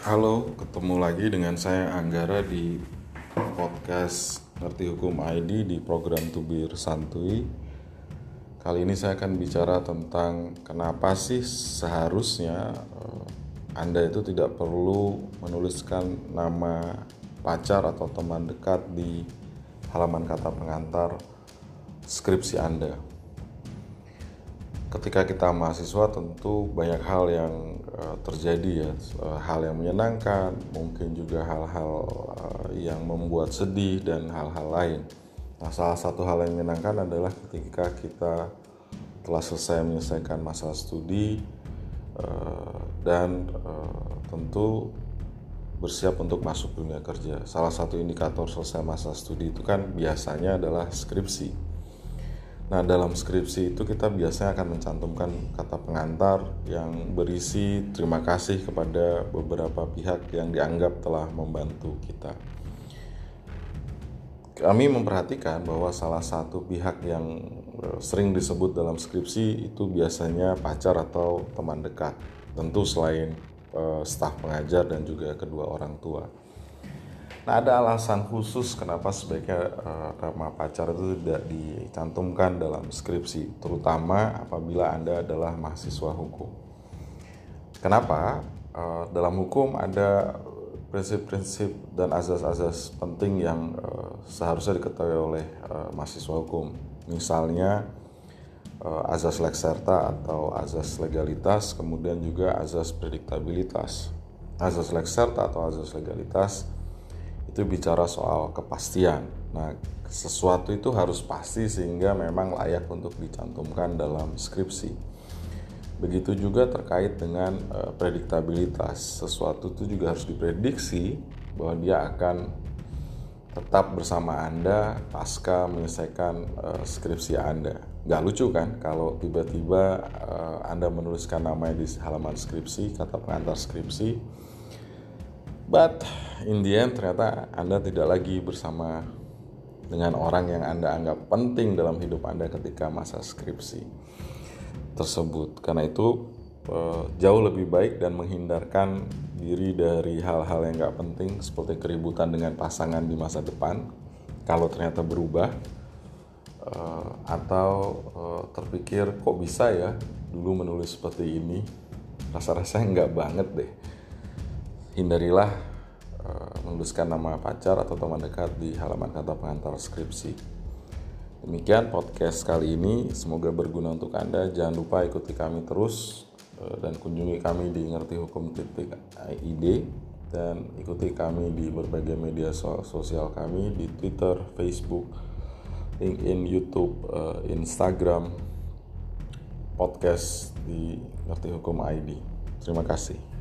Halo, ketemu lagi dengan saya Anggara di podcast Ngerti Hukum ID di program Tubir Santuy. Kali ini saya akan bicara tentang kenapa sih seharusnya eh, Anda itu tidak perlu menuliskan nama pacar atau teman dekat di halaman kata pengantar skripsi Anda ketika kita mahasiswa tentu banyak hal yang uh, terjadi ya. Uh, hal yang menyenangkan mungkin juga hal-hal uh, yang membuat sedih dan hal-hal lain. Nah salah satu hal yang menyenangkan adalah ketika kita telah selesai menyelesaikan masa studi uh, dan uh, tentu bersiap untuk masuk dunia kerja. Salah satu indikator selesai masa studi itu kan biasanya adalah skripsi Nah, dalam skripsi itu kita biasanya akan mencantumkan kata pengantar yang berisi terima kasih kepada beberapa pihak yang dianggap telah membantu kita. Kami memperhatikan bahwa salah satu pihak yang e, sering disebut dalam skripsi itu biasanya pacar atau teman dekat. Tentu selain uh, staf pengajar dan juga kedua orang tua. Nah, ada alasan khusus kenapa sebaiknya uh, nama pacar itu tidak dicantumkan dalam skripsi, terutama apabila Anda adalah mahasiswa hukum. Kenapa? Uh, dalam hukum ada prinsip-prinsip dan azas-azas penting yang uh, seharusnya diketahui oleh uh, mahasiswa hukum. Misalnya uh, azas lex serta atau azas legalitas, kemudian juga azas prediktabilitas. Azas lex serta atau azas legalitas itu bicara soal kepastian. Nah, sesuatu itu harus pasti sehingga memang layak untuk dicantumkan dalam skripsi. Begitu juga terkait dengan uh, prediktabilitas. Sesuatu itu juga harus diprediksi bahwa dia akan tetap bersama Anda pasca menyelesaikan uh, skripsi Anda. Gak lucu kan kalau tiba-tiba uh, Anda menuliskan namanya di halaman skripsi, kata pengantar skripsi, but in the end ternyata Anda tidak lagi bersama dengan orang yang Anda anggap penting dalam hidup Anda ketika masa skripsi tersebut. Karena itu eh, jauh lebih baik dan menghindarkan diri dari hal-hal yang nggak penting seperti keributan dengan pasangan di masa depan kalau ternyata berubah eh, atau eh, terpikir kok bisa ya dulu menulis seperti ini rasa-rasanya nggak banget deh hindarilah Eh, menuliskan nama pacar atau teman dekat di halaman kata pengantar skripsi. Demikian podcast kali ini, semoga berguna untuk Anda. Jangan lupa ikuti kami terus eh, dan kunjungi kami di ngerti hukum titik ID dan ikuti kami di berbagai media sosial kami di Twitter, Facebook, LinkedIn, YouTube, eh, Instagram, podcast di ngerti hukum ID. Terima kasih.